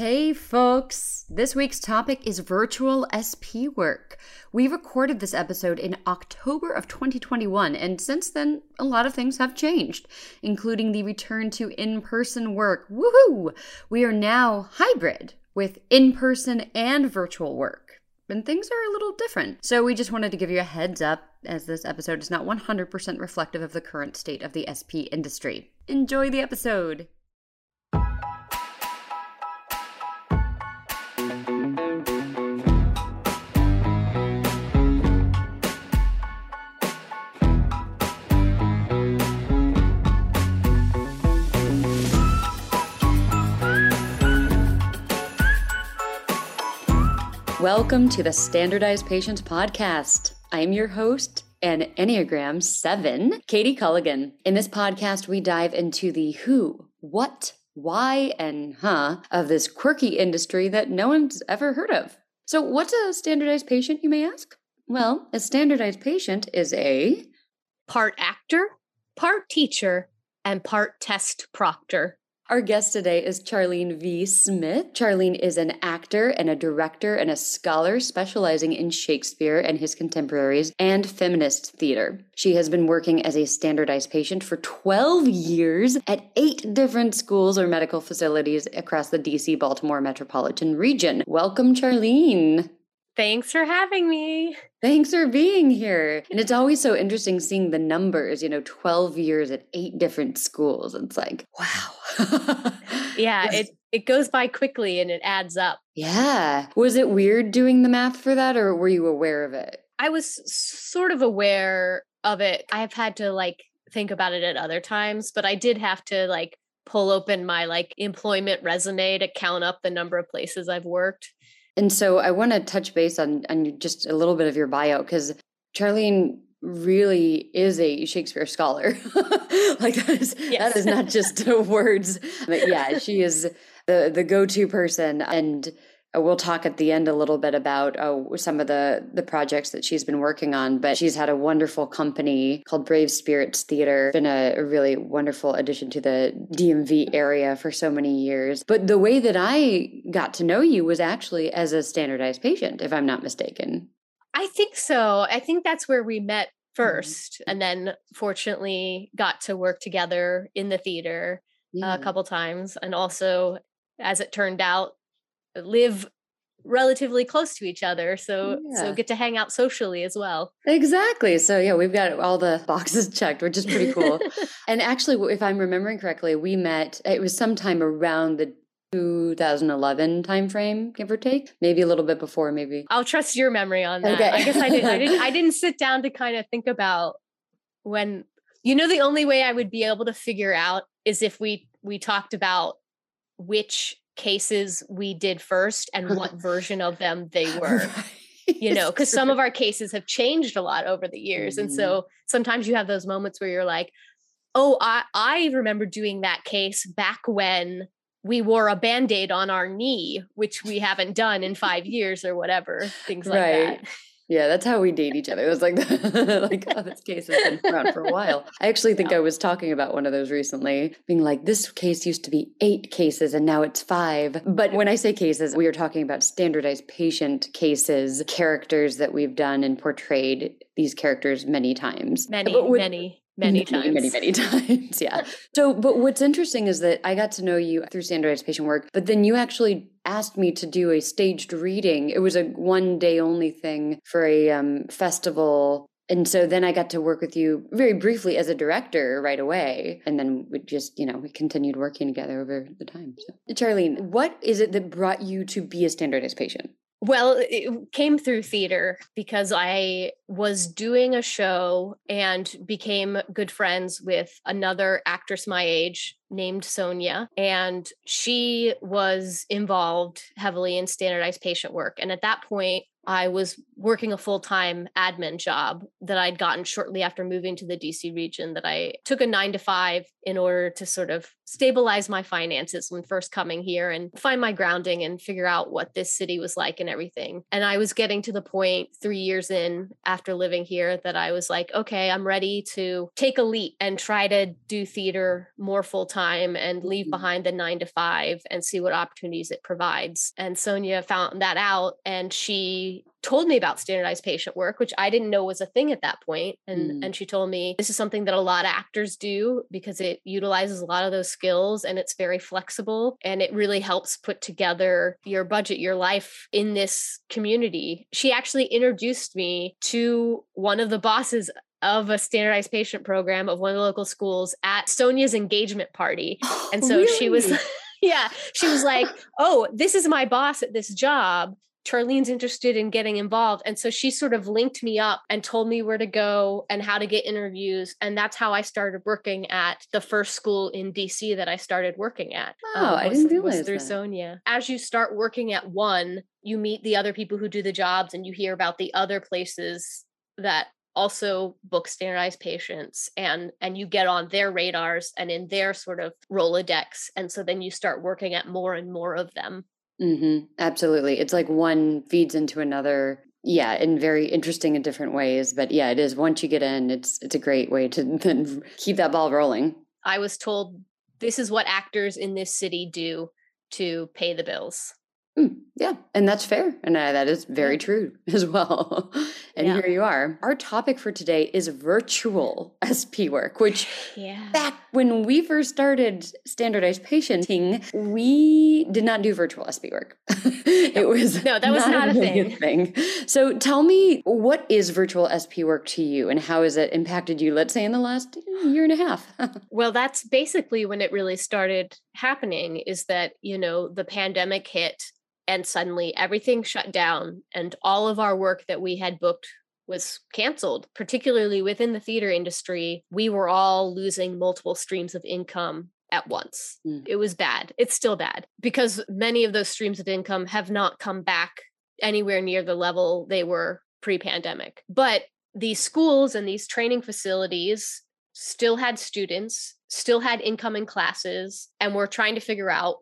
Hey, folks! This week's topic is virtual SP work. We recorded this episode in October of 2021, and since then, a lot of things have changed, including the return to in person work. Woohoo! We are now hybrid with in person and virtual work. And things are a little different. So, we just wanted to give you a heads up as this episode is not 100% reflective of the current state of the SP industry. Enjoy the episode! Welcome to the Standardized Patients Podcast. I'm your host and Enneagram 7, Katie Culligan. In this podcast, we dive into the who, what, why, and huh of this quirky industry that no one's ever heard of. So, what's a standardized patient, you may ask? Well, a standardized patient is a part actor, part teacher, and part test proctor. Our guest today is Charlene V. Smith. Charlene is an actor and a director and a scholar specializing in Shakespeare and his contemporaries and feminist theater. She has been working as a standardized patient for 12 years at eight different schools or medical facilities across the DC Baltimore metropolitan region. Welcome, Charlene. Thanks for having me. Thanks for being here. And it's always so interesting seeing the numbers, you know, 12 years at eight different schools. It's like, wow. yeah, it it goes by quickly and it adds up. Yeah. Was it weird doing the math for that or were you aware of it? I was sort of aware of it. I have had to like think about it at other times, but I did have to like pull open my like employment resume to count up the number of places I've worked. And so I want to touch base on on just a little bit of your bio because Charlene really is a Shakespeare scholar. like that is yes. that is not just words. But yeah, she is the the go-to person and we'll talk at the end a little bit about uh, some of the the projects that she's been working on but she's had a wonderful company called brave spirits theater been a, a, really wonderful addition to the dmv area for so many years but the way that i got to know you was actually as a standardized patient if i'm not mistaken i think so i think that's where we met 1st mm-hmm. and then fortunately got to work together in the theater yeah. a couple times and also as it turned out live relatively close to each other so yeah. so get to hang out socially as well exactly so yeah we've got all the boxes checked which is pretty cool and actually if i'm remembering correctly we met it was sometime around the 2011 timeframe give or take maybe a little bit before maybe i'll trust your memory on that okay. i guess i didn't i didn't i didn't sit down to kind of think about when you know the only way i would be able to figure out is if we we talked about which cases we did first and what version of them they were. you know, because some of our cases have changed a lot over the years. Mm-hmm. And so sometimes you have those moments where you're like, oh, I, I remember doing that case back when we wore a band-aid on our knee, which we haven't done in five years or whatever, things like right. that. Yeah, that's how we date each other. It was like, like oh, this case has been around for a while. I actually think yeah. I was talking about one of those recently, being like, this case used to be eight cases and now it's five. But when I say cases, we are talking about standardized patient cases, characters that we've done and portrayed these characters many times. Many, with, many many times. Many, many times. yeah. So, but what's interesting is that I got to know you through standardized patient work, but then you actually asked me to do a staged reading. It was a one day only thing for a um, festival. And so then I got to work with you very briefly as a director right away. And then we just, you know, we continued working together over the time. So, Charlene, what is it that brought you to be a standardized patient? Well, it came through theater because I was doing a show and became good friends with another actress my age named Sonia. And she was involved heavily in standardized patient work. And at that point, I was working a full time admin job that I'd gotten shortly after moving to the DC region. That I took a nine to five in order to sort of stabilize my finances when first coming here and find my grounding and figure out what this city was like and everything. And I was getting to the point three years in after living here that I was like, okay, I'm ready to take a leap and try to do theater more full time and leave mm-hmm. behind the nine to five and see what opportunities it provides. And Sonia found that out and she told me about standardized patient work which i didn't know was a thing at that point and mm. and she told me this is something that a lot of actors do because it utilizes a lot of those skills and it's very flexible and it really helps put together your budget your life in this community she actually introduced me to one of the bosses of a standardized patient program of one of the local schools at Sonia's engagement party. And so really? she was yeah, she was like, "Oh, this is my boss at this job. Charlene's interested in getting involved. And so she sort of linked me up and told me where to go and how to get interviews. And that's how I started working at the first school in DC that I started working at. Oh, um, I didn't realize was through that. Sonia. As you start working at one, you meet the other people who do the jobs and you hear about the other places that also book standardized patients and and you get on their radars and in their sort of rolodex and so then you start working at more and more of them Mm-hmm. Absolutely. It's like one feeds into another. Yeah, in very interesting and different ways. But yeah, it is once you get in, it's it's a great way to then keep that ball rolling. I was told this is what actors in this city do to pay the bills. Mm, yeah, and that's fair. And uh, that is very true as well. and yeah. here you are. Our topic for today is virtual SP work, which yeah. back when we first started standardized patienting, we did not do virtual SP work. it was No, that was not, not a thing. thing. So tell me, what is virtual SP work to you and how has it impacted you, let's say, in the last year and a half? well, that's basically when it really started happening is that, you know, the pandemic hit and suddenly everything shut down and all of our work that we had booked was canceled particularly within the theater industry we were all losing multiple streams of income at once. Mm. it was bad. It's still bad because many of those streams of income have not come back anywhere near the level they were pre-pandemic. But these schools and these training facilities still had students still had incoming classes and we're trying to figure out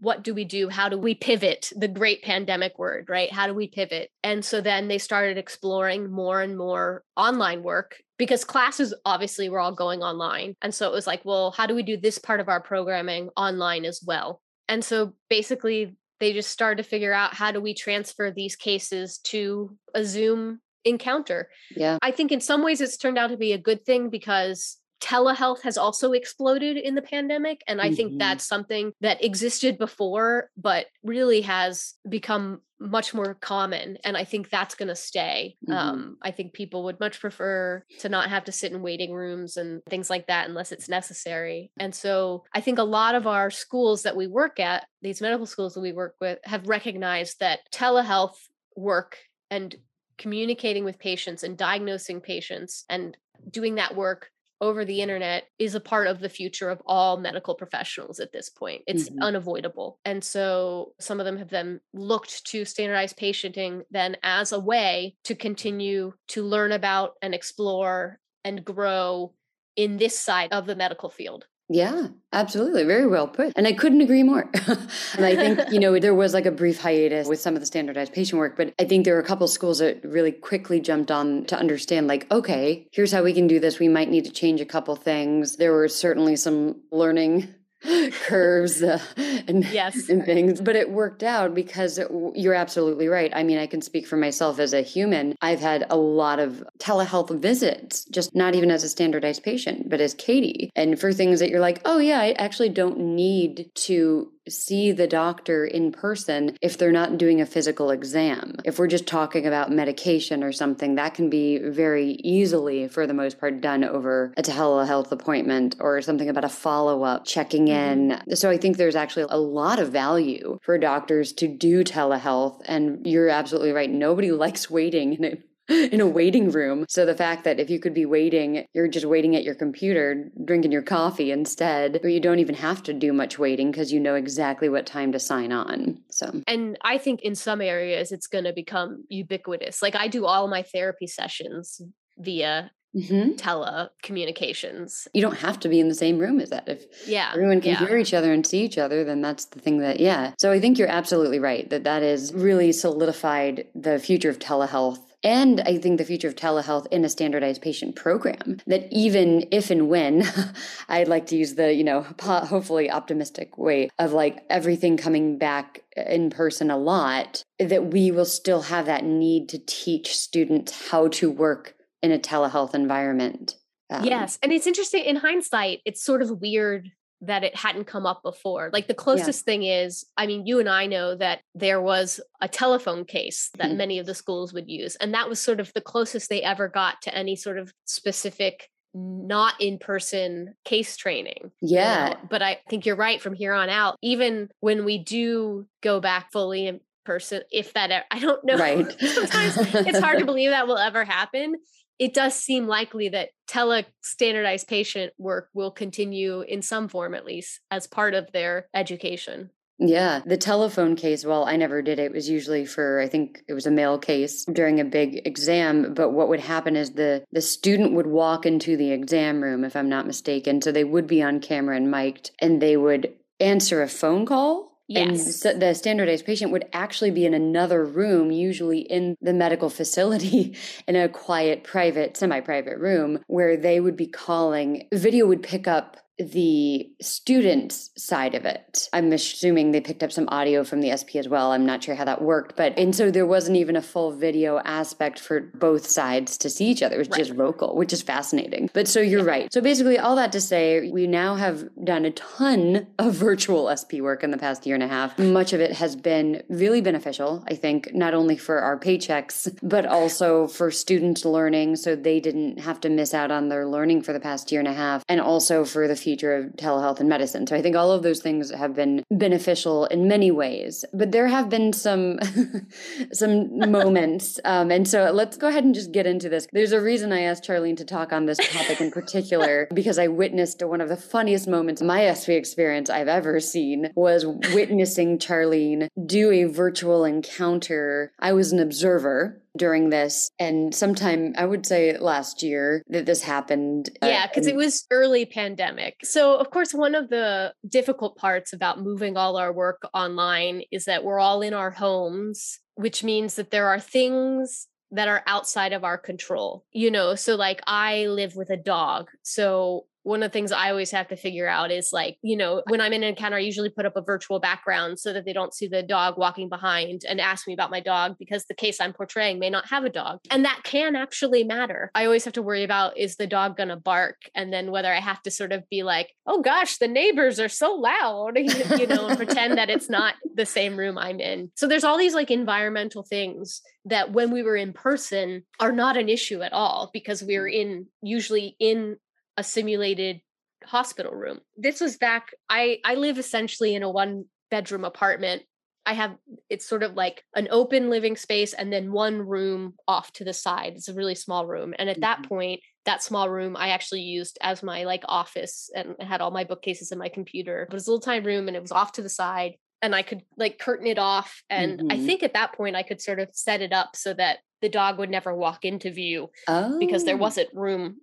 what do we do? How do we pivot? The great pandemic word, right? How do we pivot? And so then they started exploring more and more online work because classes obviously were all going online. And so it was like, well, how do we do this part of our programming online as well? And so basically, they just started to figure out how do we transfer these cases to a Zoom encounter. Yeah. I think in some ways it's turned out to be a good thing because telehealth has also exploded in the pandemic and i mm-hmm. think that's something that existed before but really has become much more common and i think that's going to stay mm-hmm. um, i think people would much prefer to not have to sit in waiting rooms and things like that unless it's necessary and so i think a lot of our schools that we work at these medical schools that we work with have recognized that telehealth work and communicating with patients and diagnosing patients and doing that work over the internet is a part of the future of all medical professionals at this point. It's mm-hmm. unavoidable. And so some of them have then looked to standardized patienting then as a way to continue to learn about and explore and grow in this side of the medical field. Yeah, absolutely. Very well put. And I couldn't agree more. and I think, you know, there was like a brief hiatus with some of the standardized patient work, but I think there were a couple schools that really quickly jumped on to understand like, okay, here's how we can do this. We might need to change a couple things. There were certainly some learning curves uh, and, yes. and things. But it worked out because you're absolutely right. I mean, I can speak for myself as a human. I've had a lot of telehealth visits, just not even as a standardized patient, but as Katie. And for things that you're like, oh, yeah, I actually don't need to see the doctor in person if they're not doing a physical exam. If we're just talking about medication or something, that can be very easily, for the most part, done over a telehealth appointment or something about a follow up, checking mm-hmm. in. So I think there's actually a lot of value for doctors to do telehealth. And you're absolutely right. Nobody likes waiting in in a waiting room. So the fact that if you could be waiting, you're just waiting at your computer, drinking your coffee instead, or you don't even have to do much waiting because you know exactly what time to sign on. So, and I think in some areas it's going to become ubiquitous. Like I do all my therapy sessions via mm-hmm. telecommunications. You don't have to be in the same room as that. If yeah, everyone can yeah. hear each other and see each other, then that's the thing that, yeah. So I think you're absolutely right that that is really solidified the future of telehealth and I think the future of telehealth in a standardized patient program that even if and when I'd like to use the, you know, hopefully optimistic way of like everything coming back in person a lot, that we will still have that need to teach students how to work in a telehealth environment. Um, yes. And it's interesting in hindsight, it's sort of weird that it hadn't come up before. Like the closest yeah. thing is, I mean, you and I know that there was a telephone case that mm-hmm. many of the schools would use. And that was sort of the closest they ever got to any sort of specific not in person case training. Yeah. You know? But I think you're right from here on out, even when we do go back fully in person, if that, I don't know. Right. Sometimes it's hard to believe that will ever happen it does seem likely that tele standardized patient work will continue in some form at least as part of their education yeah, the telephone case, well, I never did it. It was usually for I think it was a male case during a big exam, but what would happen is the the student would walk into the exam room if I'm not mistaken. So they would be on camera and mic'd and they would answer a phone call Yes. And the standardized patient would actually be in another room, usually in the medical facility, in a quiet, private, semi private room, where they would be calling. Video would pick up the student side of it. I'm assuming they picked up some audio from the SP as well. I'm not sure how that worked, but and so there wasn't even a full video aspect for both sides to see each other. It was right. just vocal, which is fascinating. But so you're right. So basically, all that to say, we now have done a ton of virtual SP work in the past year and a half. Much of it has been really beneficial, I think, not only for our paychecks, but also for students learning so they didn't have to miss out on their learning for the past year and a half, and also for the future of telehealth and medicine. So I think all of those things have been beneficial in many ways. But there have been some some moments, um, and so let's go ahead and just get into this. There's a reason I asked Charlene to talk on this topic in particular because I witnessed one of the funniest moments my SP experience I've ever seen was witnessing Charlene do a virtual encounter. I was an observer during this and sometime i would say last year that this happened uh, yeah because uh, it was early pandemic. So of course one of the difficult parts about moving all our work online is that we're all in our homes which means that there are things that are outside of our control you know? So like i live with a dog so one of the things I always have to figure out is like, you know, when I'm in an encounter, I usually put up a virtual background so that they don't see the dog walking behind and ask me about my dog because the case I'm portraying may not have a dog. And that can actually matter. I always have to worry about is the dog going to bark? And then whether I have to sort of be like, oh gosh, the neighbors are so loud, you know, and pretend that it's not the same room I'm in. So there's all these like environmental things that when we were in person are not an issue at all because we we're mm. in usually in a simulated hospital room. This was back I I live essentially in a one bedroom apartment. I have it's sort of like an open living space and then one room off to the side. It's a really small room. And at mm-hmm. that point, that small room I actually used as my like office and had all my bookcases and my computer. But it was a little tiny room and it was off to the side and I could like curtain it off. And mm-hmm. I think at that point I could sort of set it up so that the dog would never walk into view oh. because there oh. wasn't room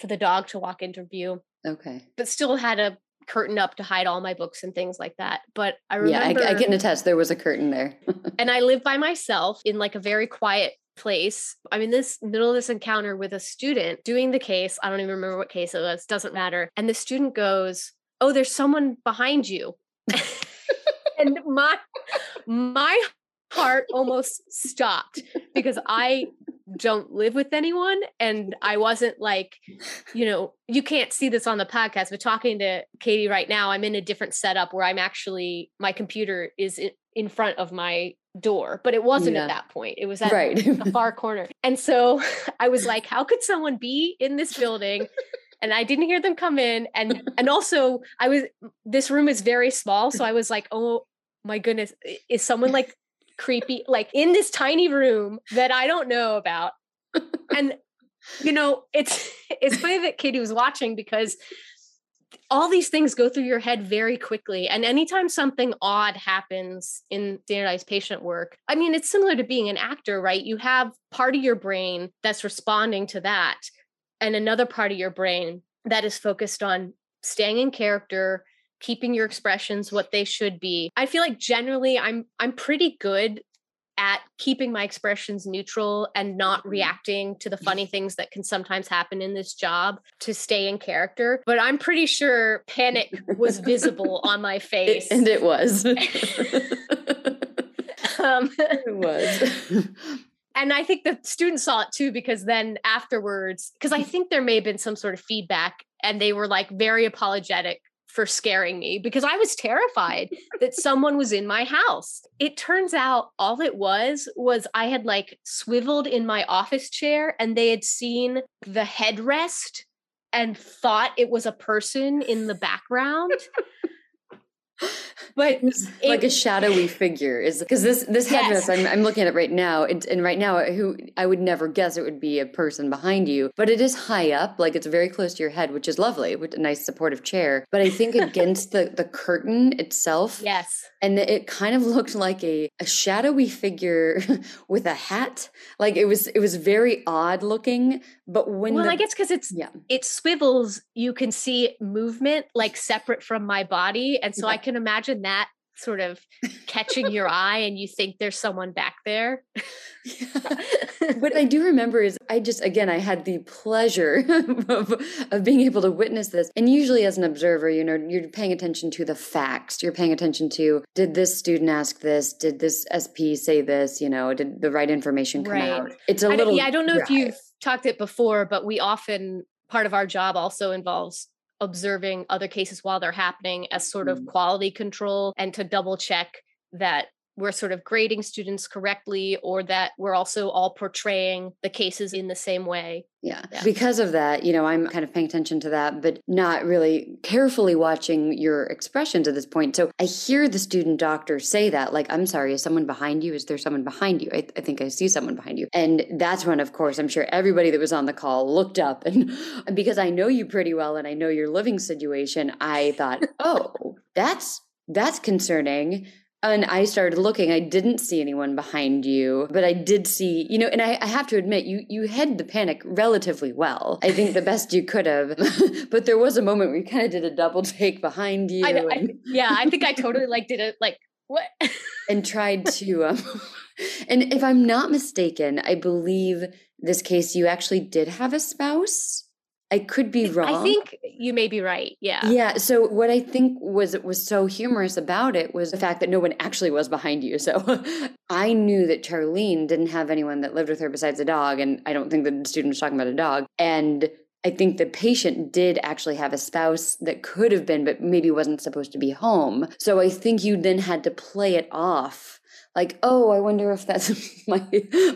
for the dog to walk into view. Okay. But still had a curtain up to hide all my books and things like that. But I remember. Yeah, I, I can attest there was a curtain there. and I live by myself in like a very quiet place. I'm in this middle of this encounter with a student doing the case. I don't even remember what case it was, doesn't matter. And the student goes, Oh, there's someone behind you. and my my heart almost stopped because I don't live with anyone and i wasn't like you know you can't see this on the podcast but talking to katie right now i'm in a different setup where i'm actually my computer is in front of my door but it wasn't yeah. at that point it was at right. the far corner and so i was like how could someone be in this building and i didn't hear them come in and and also i was this room is very small so i was like oh my goodness is someone like creepy, like in this tiny room that I don't know about. and you know, it's it's funny that Katie was watching because all these things go through your head very quickly. And anytime something odd happens in standardized patient work, I mean, it's similar to being an actor, right? You have part of your brain that's responding to that, and another part of your brain that is focused on staying in character, keeping your expressions what they should be. I feel like generally I'm I'm pretty good at keeping my expressions neutral and not mm-hmm. reacting to the funny things that can sometimes happen in this job to stay in character. But I'm pretty sure panic was visible on my face. and it was. um, it was. and I think the students saw it too because then afterwards, because I think there may have been some sort of feedback and they were like very apologetic for scaring me because I was terrified that someone was in my house. It turns out all it was was I had like swiveled in my office chair and they had seen the headrest and thought it was a person in the background but it's like a shadowy figure is because this this yes. headdress I'm, I'm looking at it right now and, and right now who i would never guess it would be a person behind you but it is high up like it's very close to your head which is lovely with a nice supportive chair but i think against the the curtain itself yes and it kind of looked like a, a shadowy figure with a hat like it was it was very odd looking but when well the, i guess because it's yeah it swivels you can see movement like separate from my body and so yeah. i can imagine that sort of catching your eye and you think there's someone back there. what I do remember is I just again I had the pleasure of, of being able to witness this. And usually as an observer, you know, you're paying attention to the facts. You're paying attention to did this student ask this? Did this SP say this? You know, did the right information come right. out? It's a I little Yeah, I don't know dry. if you've talked it before, but we often part of our job also involves observing other cases while they're happening as sort of mm. quality control and to double check that we're sort of grading students correctly or that we're also all portraying the cases in the same way. Yeah. yeah. Because of that, you know, I'm kind of paying attention to that, but not really carefully watching your expressions at this point. So I hear the student doctor say that, like, I'm sorry, is someone behind you? Is there someone behind you? I, I think I see someone behind you. And that's when, of course, I'm sure everybody that was on the call looked up. And, and because I know you pretty well and I know your living situation, I thought, oh, that's that's concerning and I started looking. I didn't see anyone behind you, but I did see, you know, and I, I, have to admit, you you hid the panic relatively well. I think the best you could have. but there was a moment where you kind of did a double take behind you. I, and, I, yeah, I think I totally like did it like what and tried to. Um, and if I'm not mistaken, I believe this case you actually did have a spouse. I could be wrong. I think you may be right. Yeah. Yeah. So what I think was was so humorous about it was the fact that no one actually was behind you. So I knew that Charlene didn't have anyone that lived with her besides a dog, and I don't think the student was talking about a dog. And I think the patient did actually have a spouse that could have been, but maybe wasn't supposed to be home. So I think you then had to play it off like oh i wonder if that's my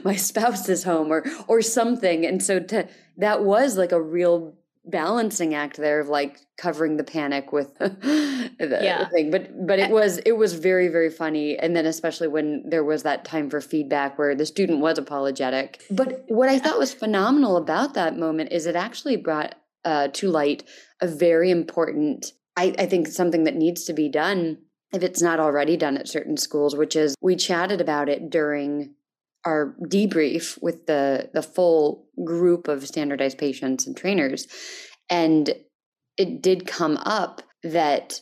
my spouse is home or or something. And so to that was like a real balancing act there of like covering the panic with the, yeah. thing. But but it was it was very very funny. And then especially when there was that time for feedback where the student was apologetic. But what i thought was phenomenal about that moment is it actually brought uh, to light a very important I, I think something that needs to be done if it's not already done at certain schools, which is we chatted about it during our debrief with the the full group of standardized patients and trainers. And it did come up that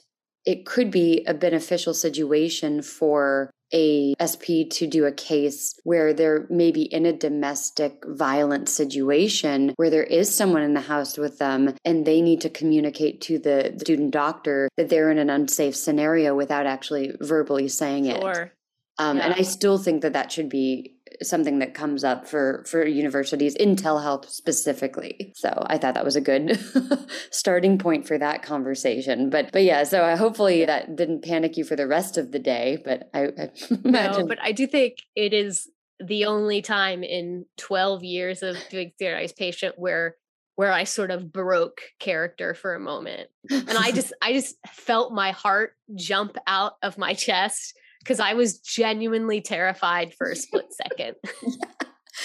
it could be a beneficial situation for a SP to do a case where they're maybe in a domestic violence situation where there is someone in the house with them and they need to communicate to the student doctor that they're in an unsafe scenario without actually verbally saying sure. it. Um, yeah. And I still think that that should be something that comes up for for universities in telehealth specifically. So I thought that was a good starting point for that conversation. But but yeah, so I, hopefully that didn't panic you for the rest of the day. But I, I imagine. No, but I do think it is the only time in 12 years of doing standardized patient where where I sort of broke character for a moment. And I just I just felt my heart jump out of my chest because I was genuinely terrified for a split second.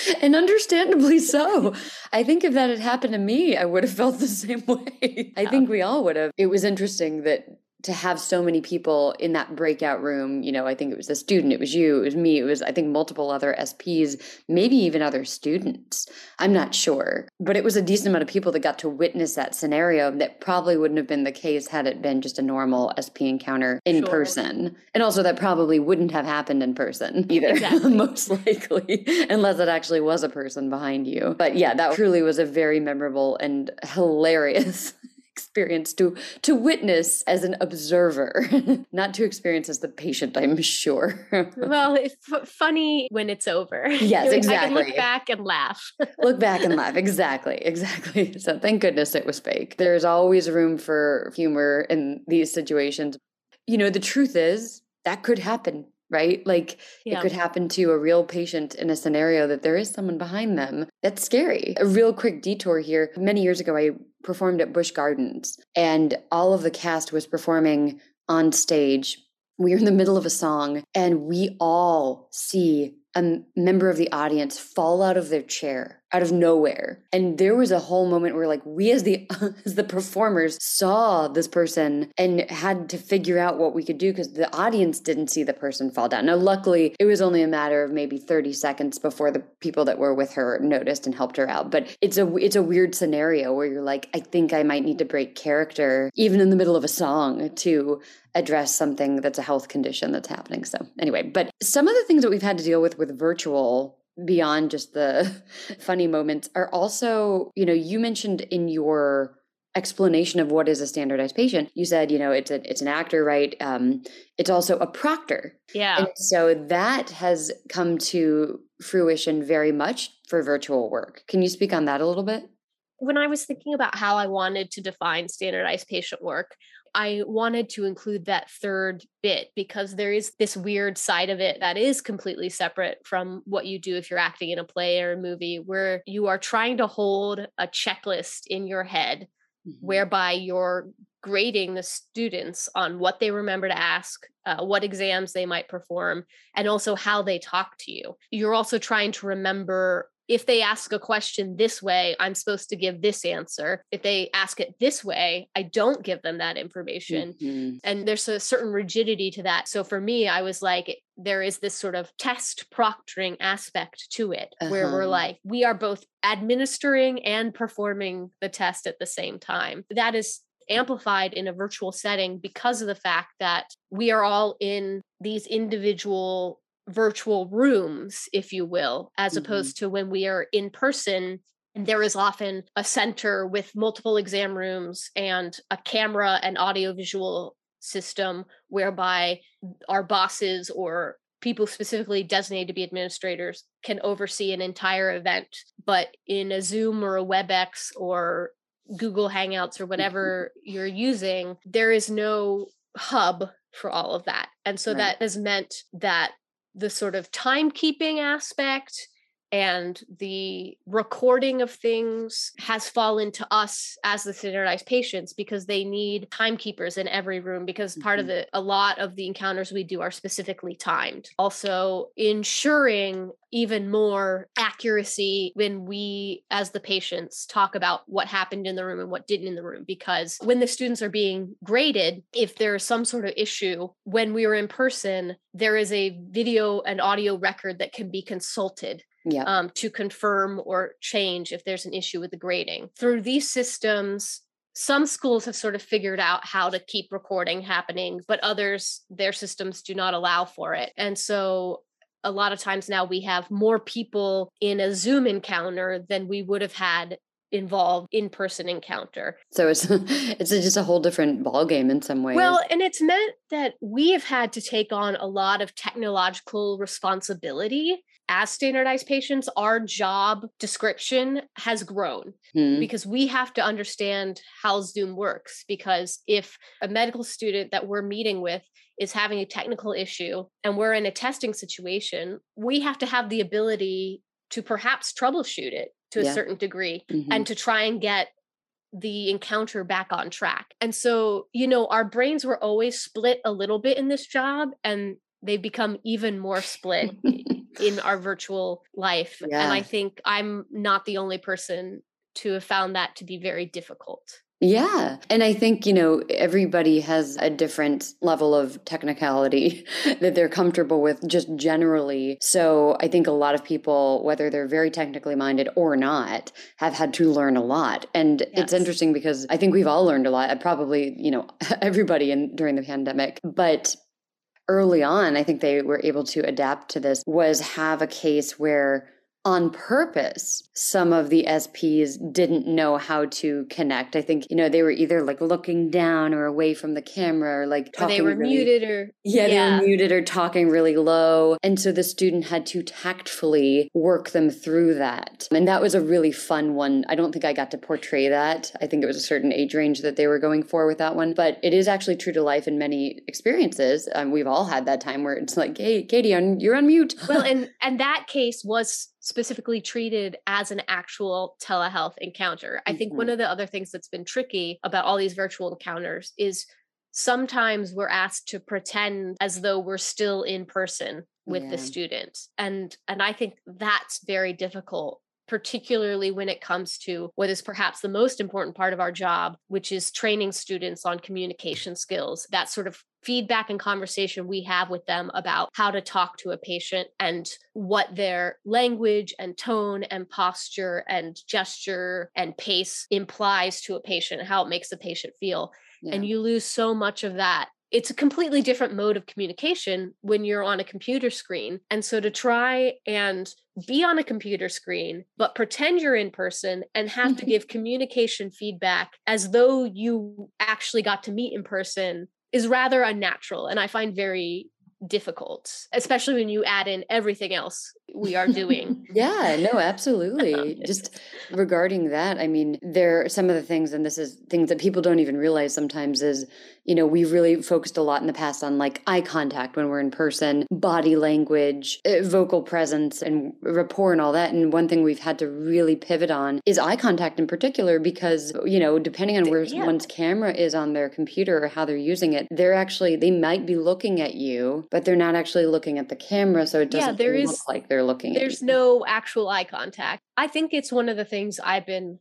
and understandably so. I think if that had happened to me, I would have felt the same way. I think we all would have. It was interesting that to have so many people in that breakout room, you know, I think it was a student, it was you, it was me, it was, I think, multiple other SPs, maybe even other students. I'm not sure. But it was a decent amount of people that got to witness that scenario that probably wouldn't have been the case had it been just a normal SP encounter in sure. person. And also, that probably wouldn't have happened in person either, exactly. most likely, unless it actually was a person behind you. But yeah, that truly was a very memorable and hilarious experience to to witness as an observer not to experience as the patient i'm sure well it's f- funny when it's over yes exactly look back and laugh look back and laugh exactly exactly so thank goodness it was fake there's always room for humor in these situations you know the truth is that could happen right? Like yeah. it could happen to a real patient in a scenario that there is someone behind them. That's scary. A real quick detour here. Many years ago, I performed at Busch Gardens, and all of the cast was performing on stage. We were in the middle of a song, and we all see a member of the audience fall out of their chair out of nowhere. And there was a whole moment where like we as the as the performers saw this person and had to figure out what we could do because the audience didn't see the person fall down. Now luckily it was only a matter of maybe 30 seconds before the people that were with her noticed and helped her out. But it's a it's a weird scenario where you're like i think i might need to break character even in the middle of a song to address something that's a health condition that's happening. So, anyway, but some of the things that we've had to deal with with virtual beyond just the funny moments are also, you know, you mentioned in your explanation of what is a standardized patient you said you know it's a it's an actor right? Um it's also a proctor. Yeah. And so that has come to fruition very much for virtual work. Can you speak on that a little bit? When i was thinking about how i wanted to define standardized patient work I wanted to include that third bit because there is this weird side of it that is completely separate from what you do if you're acting in a play or a movie, where you are trying to hold a checklist in your head mm-hmm. whereby you're grading the students on what they remember to ask, uh, what exams they might perform, and also how they talk to you. You're also trying to remember if they ask a question this way, I'm supposed to give this answer. If they ask it this way, I don't give them that information. Mm-hmm. And there's a certain rigidity to that. So for me, I was like, there is this sort of test proctoring aspect to it uh-huh. where we're uh-huh. like, we are both administering and performing the test at the same time. That is amplified in a virtual setting because of the fact that we are all in these individual virtual rooms, if you will, as mm-hmm. opposed to when we are in person. And there is often a center with multiple exam rooms and a camera and audiovisual system whereby our bosses or people specifically designated to be administrators can oversee an entire event. But in a Zoom or a WebEx or Google Hangouts or mm-hmm. whatever you're using, there is no hub for all of that. And so right. that has meant that the sort of timekeeping aspect and the recording of things has fallen to us as the standardized patients because they need timekeepers in every room because mm-hmm. part of mm-hmm. the a lot of the encounters we do are specifically timed also ensuring even more accuracy when we as the patients talk about what happened in the room and what didn't in the room because when the students are being graded if there's some sort of issue when we are in person there is a video and audio record that can be consulted yeah. um, to confirm or change if there's an issue with the grading. Through these systems, some schools have sort of figured out how to keep recording happening, but others, their systems do not allow for it. And so a lot of times now we have more people in a Zoom encounter than we would have had involved in-person encounter. So it's it's just a whole different ball game in some ways. Well, and it's meant that we have had to take on a lot of technological responsibility as standardized patients. Our job description has grown hmm. because we have to understand how Zoom works because if a medical student that we're meeting with is having a technical issue and we're in a testing situation, we have to have the ability to perhaps troubleshoot it to a yeah. certain degree mm-hmm. and to try and get the encounter back on track. And so, you know, our brains were always split a little bit in this job and they've become even more split in our virtual life. Yeah. And I think I'm not the only person to have found that to be very difficult. Yeah. And I think, you know, everybody has a different level of technicality that they're comfortable with just generally. So I think a lot of people, whether they're very technically minded or not, have had to learn a lot. And yes. it's interesting because I think we've all learned a lot, probably, you know, everybody in during the pandemic. But early on, I think they were able to adapt to this was have a case where on purpose some of the SPs didn't know how to connect. I think, you know, they were either like looking down or away from the camera or like talking. Or they were really, muted or. Yeah, yeah, they were muted or talking really low. And so the student had to tactfully work them through that. And that was a really fun one. I don't think I got to portray that. I think it was a certain age range that they were going for with that one. But it is actually true to life in many experiences. Um, we've all had that time where it's like, hey, Katie, you're on mute. well, and, and that case was specifically treated as an actual telehealth encounter. I think one mm-hmm. of the other things that's been tricky about all these virtual encounters is sometimes we're asked to pretend as though we're still in person with yeah. the student and and i think that's very difficult particularly when it comes to what is perhaps the most important part of our job, which is training students on communication skills. That sort of feedback and conversation we have with them about how to talk to a patient and what their language and tone and posture and gesture and pace implies to a patient, how it makes the patient feel. Yeah. And you lose so much of that it's a completely different mode of communication when you're on a computer screen. And so to try and be on a computer screen, but pretend you're in person and have to mm-hmm. give communication feedback as though you actually got to meet in person is rather unnatural. And I find very difficult, especially when you add in everything else we are doing. yeah, no, absolutely. Just regarding that, I mean, there are some of the things, and this is things that people don't even realize sometimes is, you know, we've really focused a lot in the past on like eye contact when we're in person, body language, uh, vocal presence, and rapport and all that. And one thing we've had to really pivot on is eye contact in particular, because, you know, depending on where yeah. one's camera is on their computer or how they're using it, they're actually, they might be looking at you, but they're not actually looking at the camera. So it doesn't yeah, there look is, like they're looking there's no actual eye contact i think it's one of the things i've been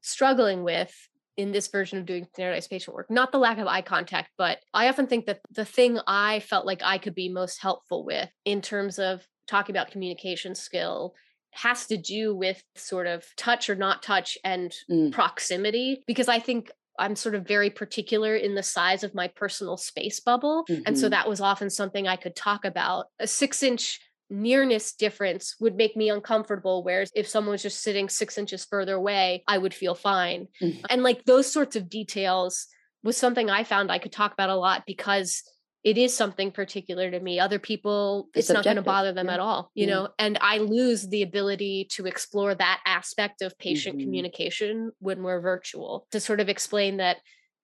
struggling with in this version of doing standardized patient work not the lack of eye contact but i often think that the thing i felt like i could be most helpful with in terms of talking about communication skill has to do with sort of touch or not touch and mm. proximity because i think I'm sort of very particular in the size of my personal space bubble. Mm-hmm. And so mm-hmm. that was often something I could talk about. A six inch nearness difference would make me uncomfortable. Whereas if someone was just sitting six inches further away, I would feel fine. Mm-hmm. And like those sorts of details was something I found I could talk about a lot because it is something particular to me. Other people, it's, it's not going to bother them yeah. at all, you yeah. know, and I lose the ability to explore that aspect of patient mm-hmm. communication when we're virtual to sort of explain that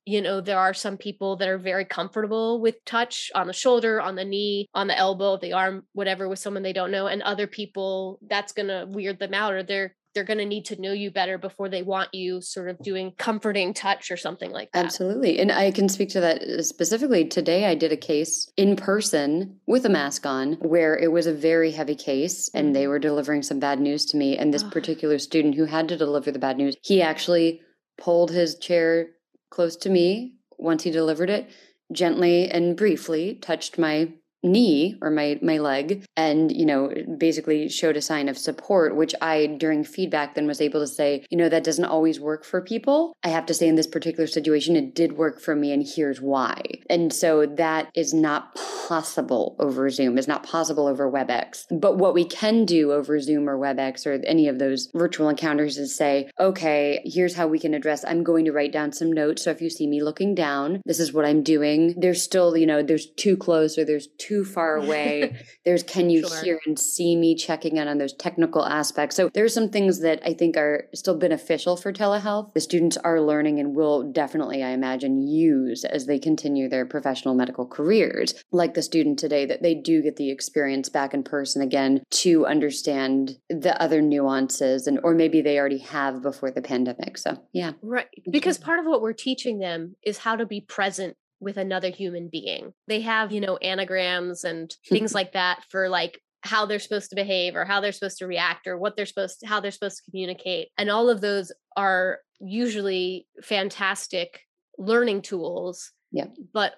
you know there are some people that are very comfortable with touch on the shoulder on the knee on the elbow the arm whatever with someone they don't know and other people that's going to weird them out or they're they're going to need to know you better before they want you sort of doing comforting touch or something like that. Absolutely. And I can speak to that uh, specifically. Today, I did a case in person with a mask on where it was a very heavy case and they mm-hmm. were delivering some bad news to me. And this particular student who had to deliver the bad news, he actually pulled his chair close to me once he delivered it, gently and briefly touched my knee or my my leg and you know basically showed a sign of support which i during feedback then was able to say you know that doesn't always work for people. I have to say in this particular situation. It did work for me and here's why. And so that is not possible over zoom. Is not possible over webex. But what we can do over zoom or webex or any of those virtual encounters is say okay here's how we can address. I'm going to write down some notes. So if you see me looking down this is what i'm doing. There's still you know there's too close or there's too too far away. there's can you sure. hear and see me checking in on those technical aspects. So there's some things that I think are still beneficial for telehealth. The students are learning and will definitely, I imagine, use as they continue their professional medical careers. Like the student today, that they do get the experience back in person again to understand the other nuances and or maybe they already have before the pandemic. So yeah. Right. Because part of what we're teaching them is how to be present with another human being. They have, you know, anagrams and things like that for like how they're supposed to behave or how they're supposed to react or what they're supposed to how they're supposed to communicate. And all of those are usually fantastic learning tools yeah. but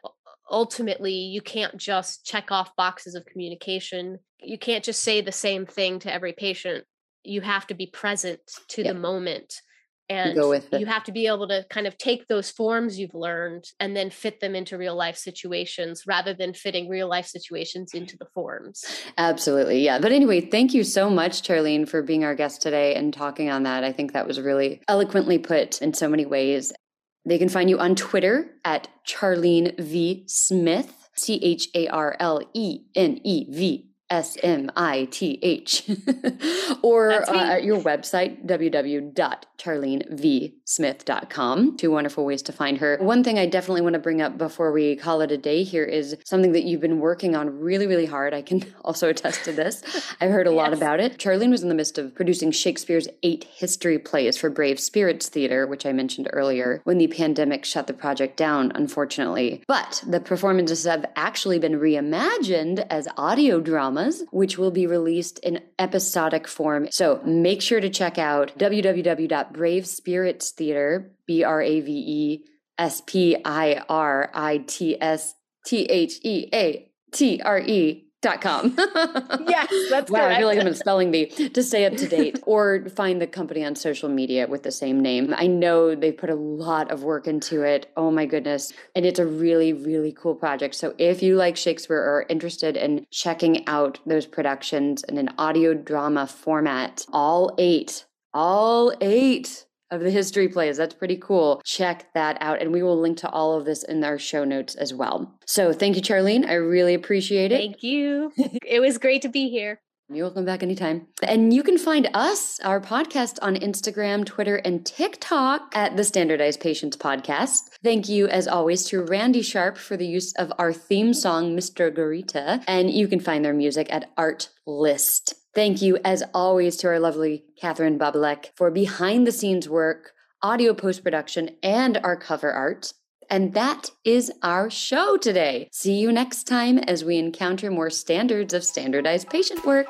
ultimately you can't just check off boxes of communication. You can't just say the same thing to every patient. You have to be present to the moment and you have to be able to kind of take those forms you've learned and then fit them into real life situations rather than fitting real life situations into the forms. Absolutely yeah. But anyway thank you so much charlene for being our guest today and talking on that. I think that was really eloquently put in so many ways. They can find you on twitter at charlene v smith c-h-a-r-l-e-n-e-v S M I T H, or uh, at your website, www.charlenevsmith.com. Two wonderful ways to find her. One thing I definitely want to bring up before we call it a day here is something that you've been working on really, really hard. I can also attest to this. I've heard a yes. lot about it. Charlene was in the midst of producing Shakespeare's eight history plays for Brave Spirits Theater, which I mentioned earlier, when the pandemic shut the project down, unfortunately. But the performances have actually been reimagined as audio drama dramas, which will be released in episodic form. So make sure to check out www.bravespiritstheatre, B R A V E S P I R I T S T H E A T R E dot com. yes, that's wow. Correct. I feel like I'm a spelling bee to stay up to date or find the company on social media with the same name. I know they put a lot of work into it. Oh my goodness. And it's a really, really cool project. So if you like Shakespeare or are interested in checking out those productions in an audio drama format, all eight, all eight of the history plays. That's pretty cool. Check that out. And we will link to all of this in our show notes as well. So thank you, Charlene. I really appreciate it. Thank you. it was great to be here. You're welcome back anytime. And you can find us, our podcast, on Instagram, Twitter, and TikTok at the Standardized Patients Podcast. Thank you, as always, to Randy Sharp for the use of our theme song, Mr. Garita. And you can find their music at Art List. Thank you, as always, to our lovely Catherine Babalek for behind the scenes work, audio post production, and our cover art. And that is our show today. See you next time as we encounter more standards of standardized patient work.